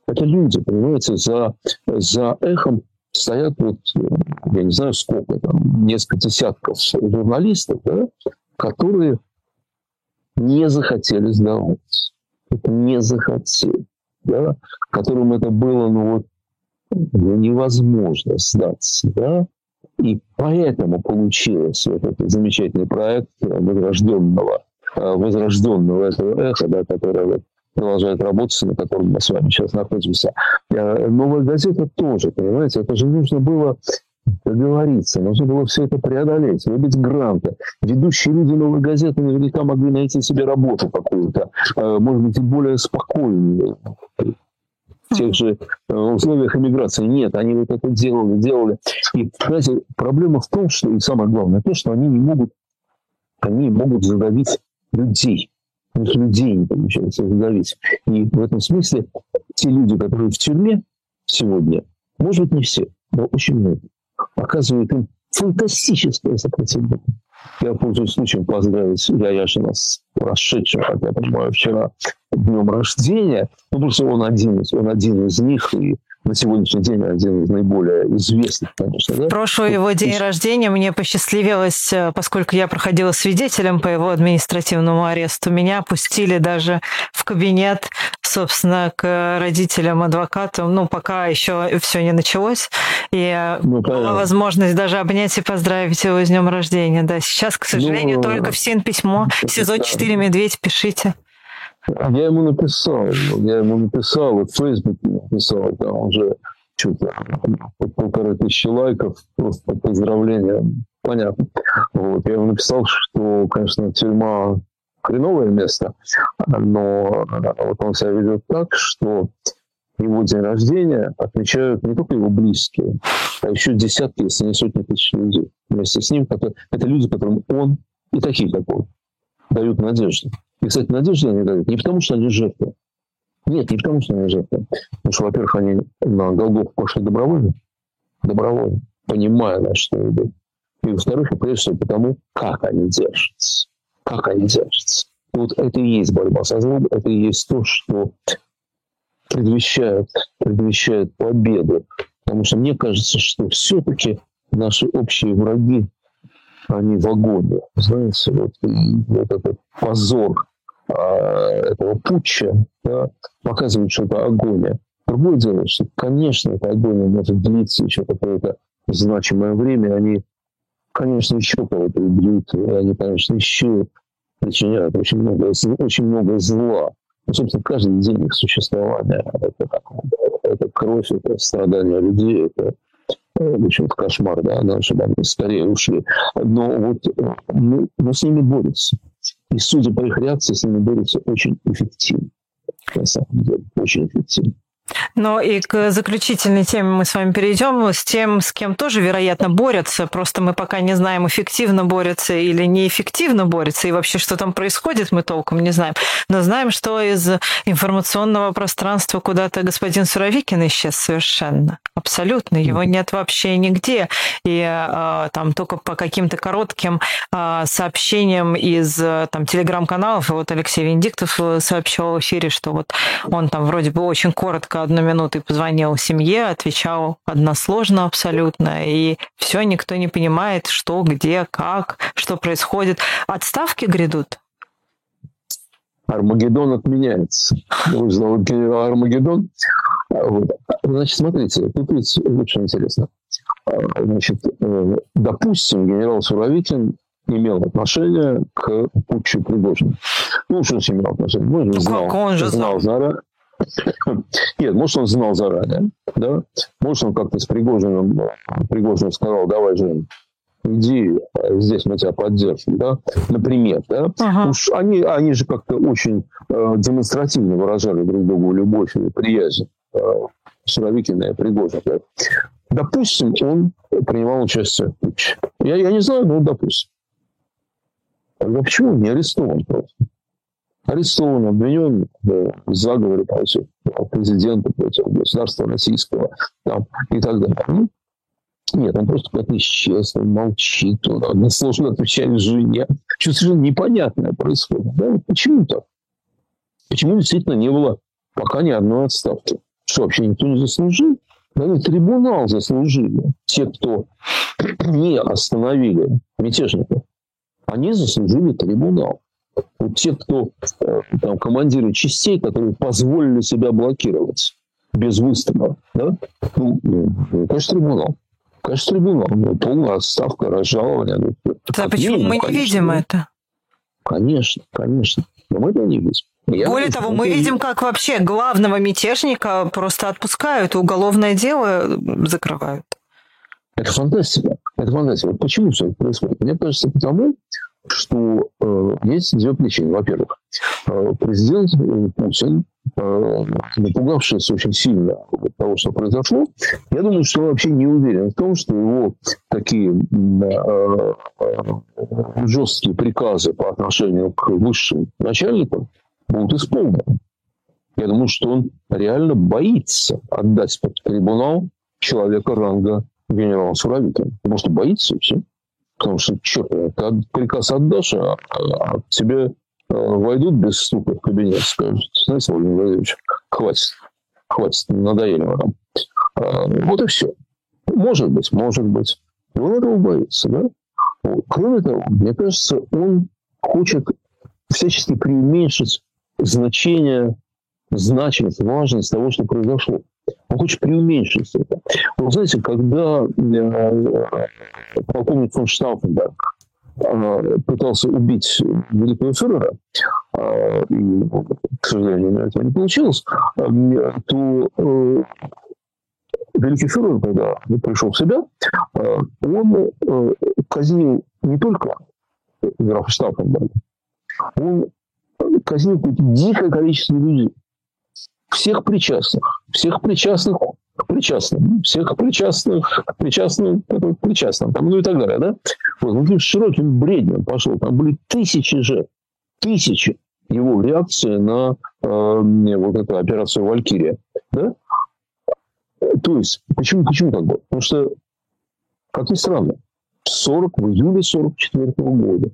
Это люди, понимаете, за, за эхом стоят вот, я не знаю сколько, там, несколько десятков журналистов, да, которые не захотели сдаваться. Не захотели. Да, которым это было, ну вот, невозможно сдаться, да, и поэтому получилось вот этот замечательный проект возрожденного, э, возрожденного этого эха, да, которое вот продолжает работать, на котором мы с вами сейчас находимся. Э, новая газета тоже, понимаете, это же нужно было договориться, нужно было все это преодолеть, выбить гранты. Ведущие люди новой газеты наверняка могли найти себе работу какую-то, э, может быть, и более спокойную в тех же э, условиях иммиграции. Нет, они вот это делали, делали. И, знаете, проблема в том, что, и самое главное, то, что они не могут, они могут задавить людей. У них людей не получается задавить. И в этом смысле те люди, которые в тюрьме сегодня, может быть, не все, но очень много, оказывают им фантастическое сопротивление. Я пользуюсь случаем поздравить Яяшина с прошедшим, как я понимаю, вчера днем рождения. Ну, что он один, он один из них, и на сегодняшний день один из наиболее известных, конечно. Да? Прошлый его день рождения мне посчастливилось, э, поскольку я проходила свидетелем по его административному аресту. Меня пустили даже в кабинет, собственно, к родителям, адвокатам, ну, пока еще все не началось. И э, ну, была возможность даже обнять и поздравить его с днем рождения. Да, сейчас, к сожалению, ну, только в СИН письмо. СИЗО 4 «Медведь» пишите. Я ему написал, я ему написал, вот в Фейсбуке написал, там уже что-то полторы тысячи лайков, просто поздравления, понятно. Вот. Я ему написал, что, конечно, тюрьма хреновое место, но вот он себя ведет так, что его день рождения отмечают не только его близкие, а еще десятки, если не сотни тысяч людей вместе с ним. Это, это люди, которым он и такие, как он, дают надежду. И, кстати, надежду они дают не потому, что они жертвы. Нет, не потому, что они жертвы. Потому что, во-первых, они на Голгофу пошли добровольно. Добровольно. Понимая, на что идут. И, во-вторых, и прежде всего потому, как они держатся. Как они держатся. И вот это и есть борьба со злом, это и есть то, что предвещает, предвещает победу. Потому что мне кажется, что все-таки наши общие враги они в агонии. Знаете, вот, вот этот позор а, этого путча да, показывает, что это агония. Другое дело, что, конечно, эта агония может длиться еще какое-то значимое время. Они, конечно, еще кого-то убьют, они, конечно, еще причиняют очень много, очень много зла. Ну, собственно, каждый день их существования это, это кровь, это страдания людей, это в общем-то, кошмар, да, да, чтобы они скорее ушли. Но вот мы, мы с ними борются. И судя по их реакции, с ними борются очень эффективно. На самом деле, очень эффективно. Ну и к заключительной теме мы с вами перейдем, с тем, с кем тоже, вероятно, борются. Просто мы пока не знаем, эффективно борются или неэффективно борются, и вообще, что там происходит, мы толком не знаем. Но знаем, что из информационного пространства куда-то господин Суровикин исчез совершенно. Абсолютно. Его нет вообще нигде. И э, там только по каким-то коротким э, сообщениям из там телеграм-каналов, и вот Алексей Венедиктов сообщал в эфире, что вот он там вроде бы очень коротко только одну минуту и позвонил семье, отвечал односложно абсолютно, и все, никто не понимает, что, где, как, что происходит. Отставки грядут? Армагеддон отменяется. Вы генерал Армагеддон. Вот. Значит, смотрите, тут ведь очень интересно. Значит, э, допустим, генерал Суровикин имел отношение к путчу Пригожина. Ну, что же имел отношение? Может, ну, знал, он же знал, знал нет, может, он знал заранее, да? Может, он как-то с Пригожиным, Пригожиным сказал, давай, Жень, иди, здесь мы тебя поддержим, да, например, да, ага. уж они, они же как-то очень э, демонстративно выражали друг другу любовь и приязнь, э, Суровикина и Пригожин, да. Допустим, он принимал участие в путче. Я, я не знаю, но допустим. Тогда почему не арестован просто? Арестован, обвинен в заговоре против президента, против государства российского там, и так далее. Ну, нет, он просто как-то исчез, он молчит, он односложно отвечает жене. Что совершенно непонятное происходит. Да? Почему так? Почему действительно не было пока ни одной отставки? Что, вообще никто не заслужил? Даже трибунал заслужили. Те, кто не остановили мятежников, они заслужили трибунал вот те, кто э, там, командиры частей, которые позволили себя блокировать без выстрела, да? ну, ну, конечно, трибунал. Конечно, трибунал. Ну, полная отставка, разжалование. Ну, да, почему минимум, мы не конечно, видим это? Конечно, конечно. Но мы это не видим. Я Более того, мы видим, как вообще главного мятежника просто отпускают, уголовное дело закрывают. Это фантастика. Это фантастика. Почему все это происходит? Мне кажется, потому, что э, есть две причины. Во-первых, э, президент Путин, э, напугавшись очень сильно того, что произошло, я думаю, что он вообще не уверен в том, что его такие э, э, жесткие приказы по отношению к высшим начальникам будут исполнены. Я думаю, что он реально боится отдать под трибунал человека ранга генерала Суровикина. Потому что боится и все. Потому что, черт, ты приказ отдашь, а, а тебе э, войдут без стука в кабинет, скажут, знаете, Владимир Владимирович, хватит, хватит, надоели там. А, вот и все. Может быть, может быть. И он этого боится, да? Кроме того, мне кажется, он хочет всячески преуменьшить значение, значимость, важность того, что произошло. Он хочет преуменьшить это. Вы знаете, когда э, полковник фон Штауфенберг э, пытался убить великого фюрера, э, и, к сожалению, этого не получилось, то великий фюрер, когда пришел в себя, он казнил не только графа Штауфенберга, он казнил дикое количество людей всех причастных, всех причастных к причастным, всех причастных к причастным, к причастным, там, ну и так далее, да? Вот, ну, широким бреднем пошел, там были тысячи же, тысячи его реакции на э, вот эту операцию «Валькирия», да? То есть, почему, почему так было? Потому что, как ни странно, 40, в июле 44 года,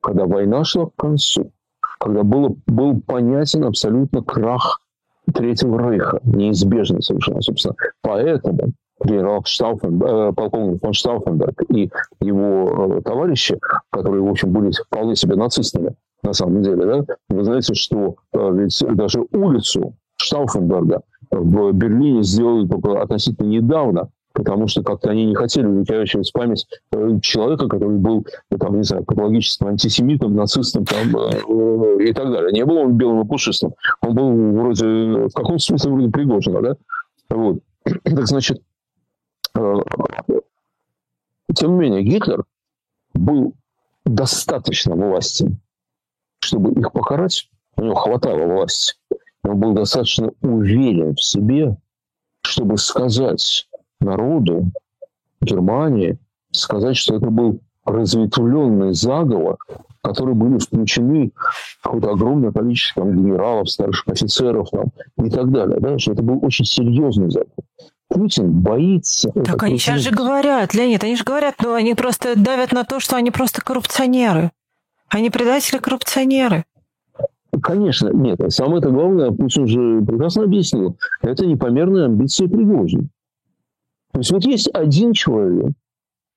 когда война шла к концу, когда было, был понятен абсолютно крах Третьего Рейха, неизбежно совершенно, собственно. Поэтому генерал Штауфен, э, полковник фон Штауфенберг и его э, товарищи, которые, в общем, были вполне себе нацистами, на самом деле, да, вы знаете, что э, ведь даже улицу Штауфенберга в Берлине сделали только относительно недавно, потому что как-то они не хотели увековечивать память э, человека, который был, ну, там, не знаю, патологическим антисемитом, нацистом там, э, и так далее. Не был он белым и пушистым. Он был вроде, в каком смысле вроде Пригожина, да? Вот. Так значит, э, тем не менее, Гитлер был достаточно власти, чтобы их покарать. У него хватало власти. он был достаточно уверен в себе, чтобы сказать народу Германии, сказать, что это был разветвленный заговор, в который были включены какое-то огромное количество там, генералов, старших офицеров там, и так далее. Да? Что это был очень серьезный заговор. Путин боится. Так они сейчас же говорят, Леонид, они же говорят, но ну, они просто давят на то, что они просто коррупционеры. Они предатели-коррупционеры. Конечно, нет. А самое это главное, Путин же прекрасно объяснил, это непомерные амбиции Пригожина. То есть вот есть один человек,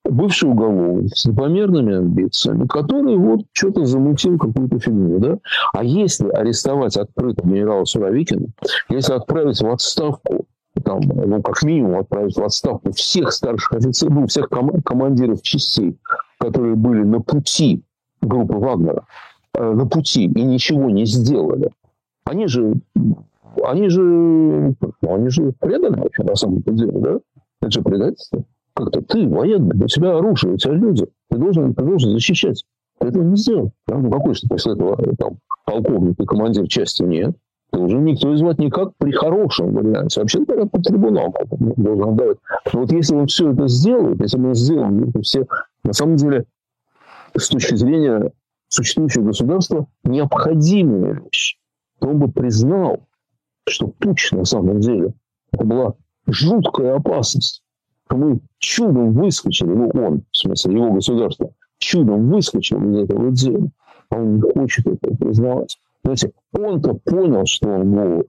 бывший уголовник с непомерными амбициями, который вот что-то замутил какую-то фигню, да? А если арестовать открыто генерала Суровикина, если отправить в отставку там, ну, как минимум отправить в отставку всех старших офицеров, ну, всех ком- командиров частей, которые были на пути группы Вагнера, э, на пути и ничего не сделали. Они же, они же, ну, они же вообще на самом деле, да? Это же предательство. Как-то ты военный, у тебя оружие, у тебя люди, ты должен, ты должен защищать. Ты этого не сделал. Да? Ну, какой же после этого там, полковник и командир части? Нет уже никто вас никак при хорошем варианте. Вообще говоря, по трибунал должен отдавать. Но вот если он все это сделает, если бы он сделал это все, на самом деле, с точки зрения существующего государства, необходимая вещь, то он бы признал, что путь на самом деле это была жуткая опасность. Мы чудом выскочили, ну он, в смысле его государство, чудом выскочил из этого дела, а он не хочет это признавать. Знаете, он-то понял, что он голод.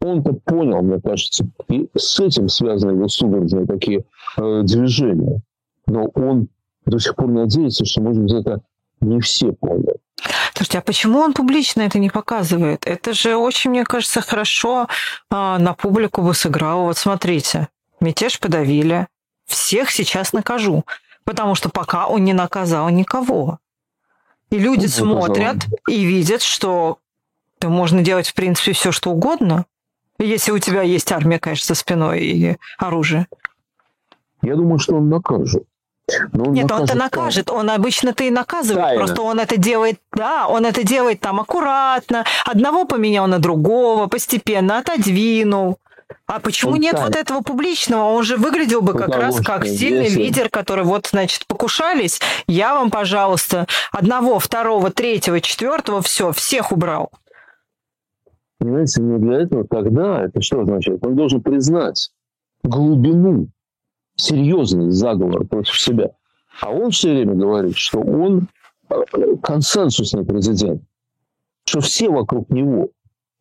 Он-то понял, мне кажется, и с этим связаны его судорожные такие э, движения. Но он до сих пор надеется, что, может быть, это не все поняли. Слушайте, а почему он публично это не показывает? Это же очень, мне кажется, хорошо а, на публику бы сыграло. Вот смотрите, мятеж подавили, всех сейчас накажу, потому что пока он не наказал никого. И люди ну, смотрят и видят, что то можно делать, в принципе, все, что угодно, если у тебя есть армия, конечно, за спиной и оружие. Я думаю, что он накажет. Он Нет, он-то накажет, он обычно-то и наказывает, Тайна. просто он это делает, да, он это делает там аккуратно, одного поменял на другого, постепенно отодвинул. А почему он нет тайна. вот этого публичного? Он же выглядел бы как раз как сильный если... лидер, который вот, значит, покушались, я вам, пожалуйста, одного, второго, третьего, четвертого, все, всех убрал. Понимаете, но для этого тогда, это что означает? Он должен признать глубину, серьезный заговор против себя. А он все время говорит, что он э, консенсусный президент, что все вокруг него,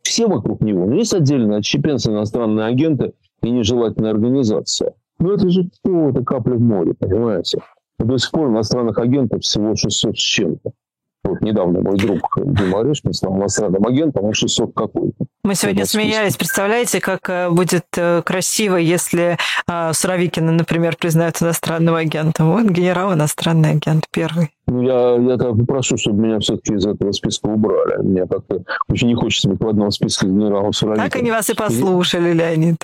все вокруг него. Но есть отдельно отщепенцы, иностранные агенты и нежелательная организация. Но это же кто? Это капля в море, понимаете? До сих пор иностранных агентов всего 600 с чем-то. Вот недавно мой друг Дима Орешкин стал иностранным агентом, он 600 какой-то. Мы сегодня смеялись. Представляете, как э, будет э, красиво, если э, Суровикина, например, признают иностранным агентом. Вот генерал иностранный агент первый. Ну, я, я так попрошу, чтобы меня все-таки из этого списка убрали. Мне как-то очень не хочется быть в одном списке генерала Суровикина. Так они вас и послушали, Леонид.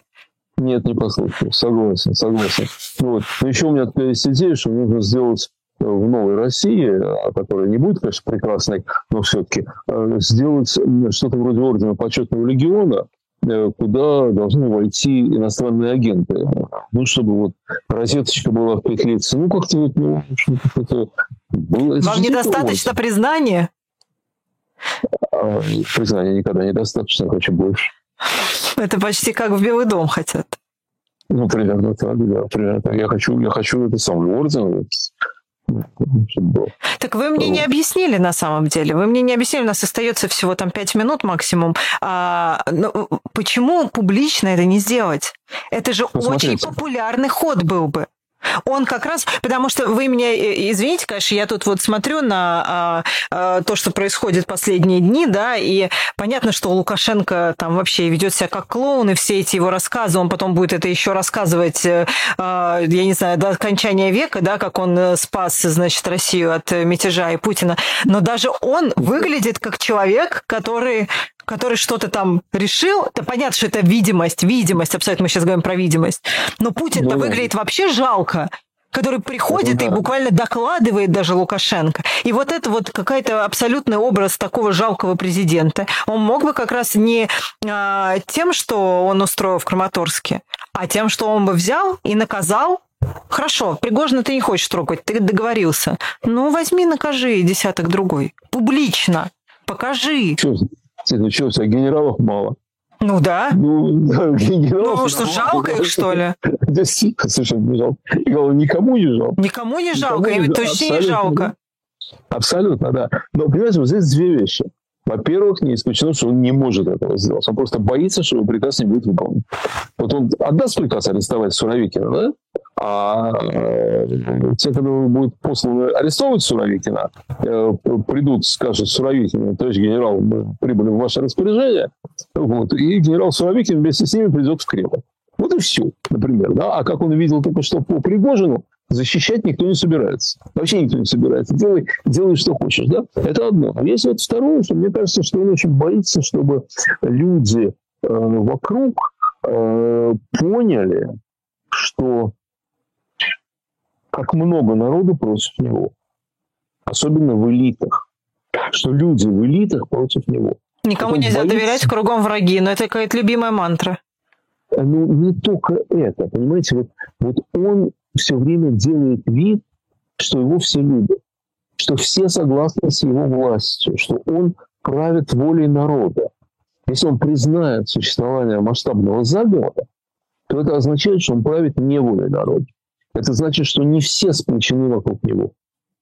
Нет, не послушали. Согласен, согласен. Вот. Но еще у меня такая есть идея, что нужно сделать в новой России, которая не будет, конечно, прекрасной, но все-таки э, сделать что-то вроде ордена почетного легиона, э, куда должны войти иностранные агенты. Ну, чтобы вот розеточка была в петлице. Ну, как-то вот, ну, это было... Вам недостаточно признания? А, признания никогда недостаточно, хочу больше. Это почти как в Белый дом хотят. Ну, примерно так, да. Примерно так. Я хочу, я хочу это самый орден, так вы мне не объяснили на самом деле. Вы мне не объяснили, у нас остается всего там пять минут максимум. А, ну, почему публично это не сделать? Это же Посмотрите. очень популярный ход был бы. Он как раз, потому что вы меня э, извините, конечно, я тут вот смотрю на а, а, то, что происходит последние дни, да, и понятно, что Лукашенко там вообще ведет себя как клоун, и все эти его рассказы, он потом будет это еще рассказывать, а, я не знаю, до окончания века, да, как он э, спас, значит, Россию от мятежа и Путина. Но даже он выглядит как человек, который который что-то там решил, это понятно, что это видимость, видимость, абсолютно мы сейчас говорим про видимость, но Путин-то ну, выглядит вообще жалко. который приходит да. и буквально докладывает даже Лукашенко. И вот это вот какая-то абсолютный образ такого жалкого президента. Он мог бы как раз не а, тем, что он устроил в Краматорске, а тем, что он бы взял и наказал Хорошо, Пригожина ты не хочешь трогать, ты договорился. Ну, возьми, накажи десяток другой. Публично. Покажи. Что, ну что, у тебя генералов мало? Ну да. Ну, генералов ну что, жалко их, что ли? Совершенно не жалко. Никому не жалко. Никому не жалко, им точно не жалко. Абсолютно, да. Но, понимаете, вот здесь две вещи. Во-первых, не исключено, что он не может этого сделать. Он просто боится, что его приказ не будет выполнен. Вот он отдаст приказ арестовать Суровикина, да? А э, те, которые будут посланы арестовывать Суровикина, э, придут, скажут Суровикину, товарищ генерал, мы прибыли в ваше распоряжение, вот, и генерал Суровикин вместе с ними придет в Кремль. Вот и все, например. Да? А как он видел только что по Пригожину, защищать никто не собирается. Вообще никто не собирается. Делай, делай что хочешь. Да? Это одно. А есть вот второе, что мне кажется, что он очень боится, чтобы люди э, вокруг э, поняли, что как много народу против него. Особенно в элитах. Что люди в элитах против него. Никому нельзя боится... доверять, кругом враги. Но это какая-то любимая мантра. Ну, не только это. Понимаете, вот, вот он все время делает вид, что его все любят, что все согласны с его властью, что он правит волей народа. Если он признает существование масштабного заговора, то это означает, что он правит не волей народа. Это значит, что не все сплочены вокруг него.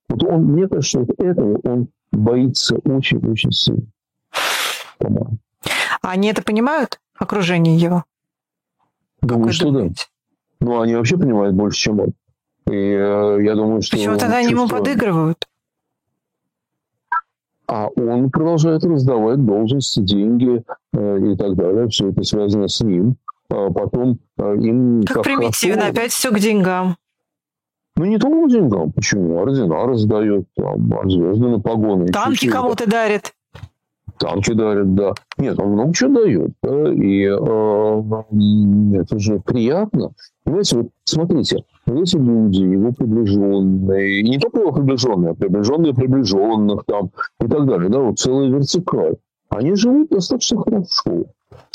Вот он, мне кажется, что вот этого он боится очень-очень сильно. По-моему. А они это понимают, окружение его? Думаю, что да. Ну, они вообще понимают больше, чем он. И э, я думаю, что... Почему тогда они ему подыгрывают? А он продолжает раздавать должности, деньги э, и так далее. Все это связано с ним. А потом э, им... Как, как примитивно, хорошо... опять все к деньгам. Ну, не только к деньгам. Почему? Ордена раздает, там, звезды на погоны. Танки кому-то дарит танки дарят, да. Нет, он много чего дает, да, и э, это же приятно. Понимаете, вот смотрите, эти люди, его приближенные, не только его приближенные, а приближенные приближенных там и так далее, да, вот целая вертикаль, они живут достаточно хорошо.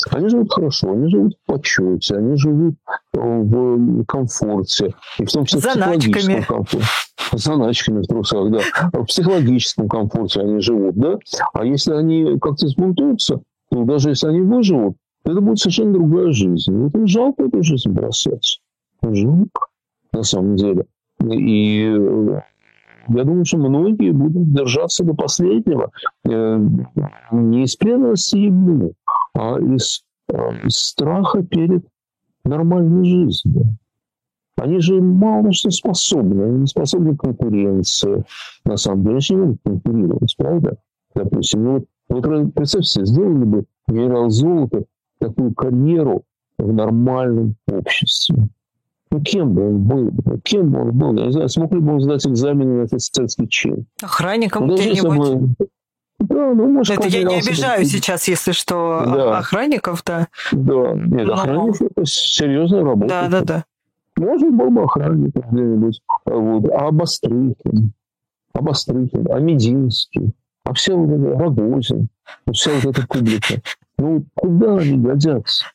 Они живут хорошо, они живут в почете, они живут э, в комфорте, и в том числе в психологическом комфорте. Заначками в трусах, да. В психологическом комфорте они живут, да. А если они как-то сбунтуются, то даже если они выживут, это будет совершенно другая жизнь. Вот им жалко эту жизнь бросать. Жалко, на самом деле. И э, я думаю, что многие будут держаться до последнего. Э, не из преданности ему, а из, э, из страха перед нормальной жизнью. Они же мало что способны. Они не способны к конкуренции. На самом деле, они не могут конкурировать, правда? Допустим, ну, вот, представьте, сделали бы генерал Золото такую карьеру в нормальном обществе. Ну, кем бы он был? Ну, кем бы он был? Я не знаю, смог ли бы он сдать экзамен на офицерский чин? Охранником ну, где-нибудь? Да, ну, может, это я не обижаю сейчас, если что, да. охранников, да. Да, нет, Но... охранник это серьезная работа. Да, да, да. Может, был бы охранник где-нибудь. Вот. А Обострыкин, Обострыкин, а Мединский, а все вот это, Рогозин, вот вся вот эта публика. Ну, куда они годятся?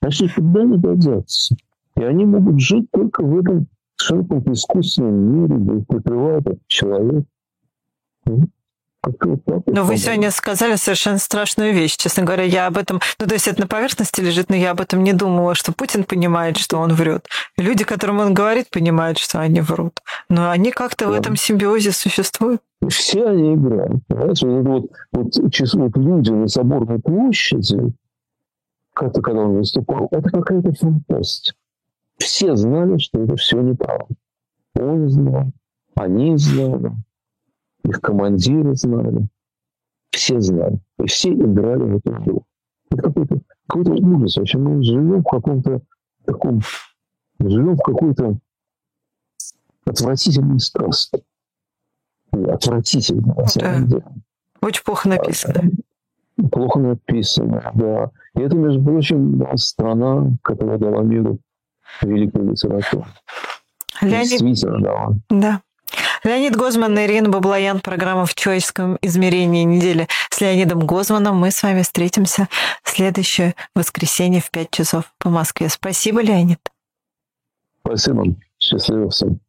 Значит, куда они годятся? И они могут жить только в этом совершенно искусственном мире, где их прикрывает этот человек. Но вы сегодня сказали совершенно страшную вещь. Честно говоря, я об этом... Ну, то есть это на поверхности лежит, но я об этом не думала, что Путин понимает, что он врет. Люди, которым он говорит, понимают, что они врут. Но они как-то да. в этом симбиозе существуют. Все они играют. Понимаете? Вот, вот, вот, вот люди на Соборной площади, когда он выступал, это какая-то фантастика. Все знали, что это все неправда. Он знал, они знали, их командиры знали, все знали. И все играли в эту игру. Это какой-то какой ужас. Вообще мы живем в каком-то таком, живем в какой-то отвратительной сказке. Отвратительно, на самом да. деле. Очень плохо написано. Плохо написано, да. И это, между прочим, страна, которая дала миру великую литературу. Леонид... Действительно, да. Да. Леонид Гозман и Ирина Баблоян. Программа «В человеческом измерении» недели с Леонидом Гозманом. Мы с вами встретимся в следующее воскресенье в 5 часов по Москве. Спасибо, Леонид. Спасибо. Счастливо всем.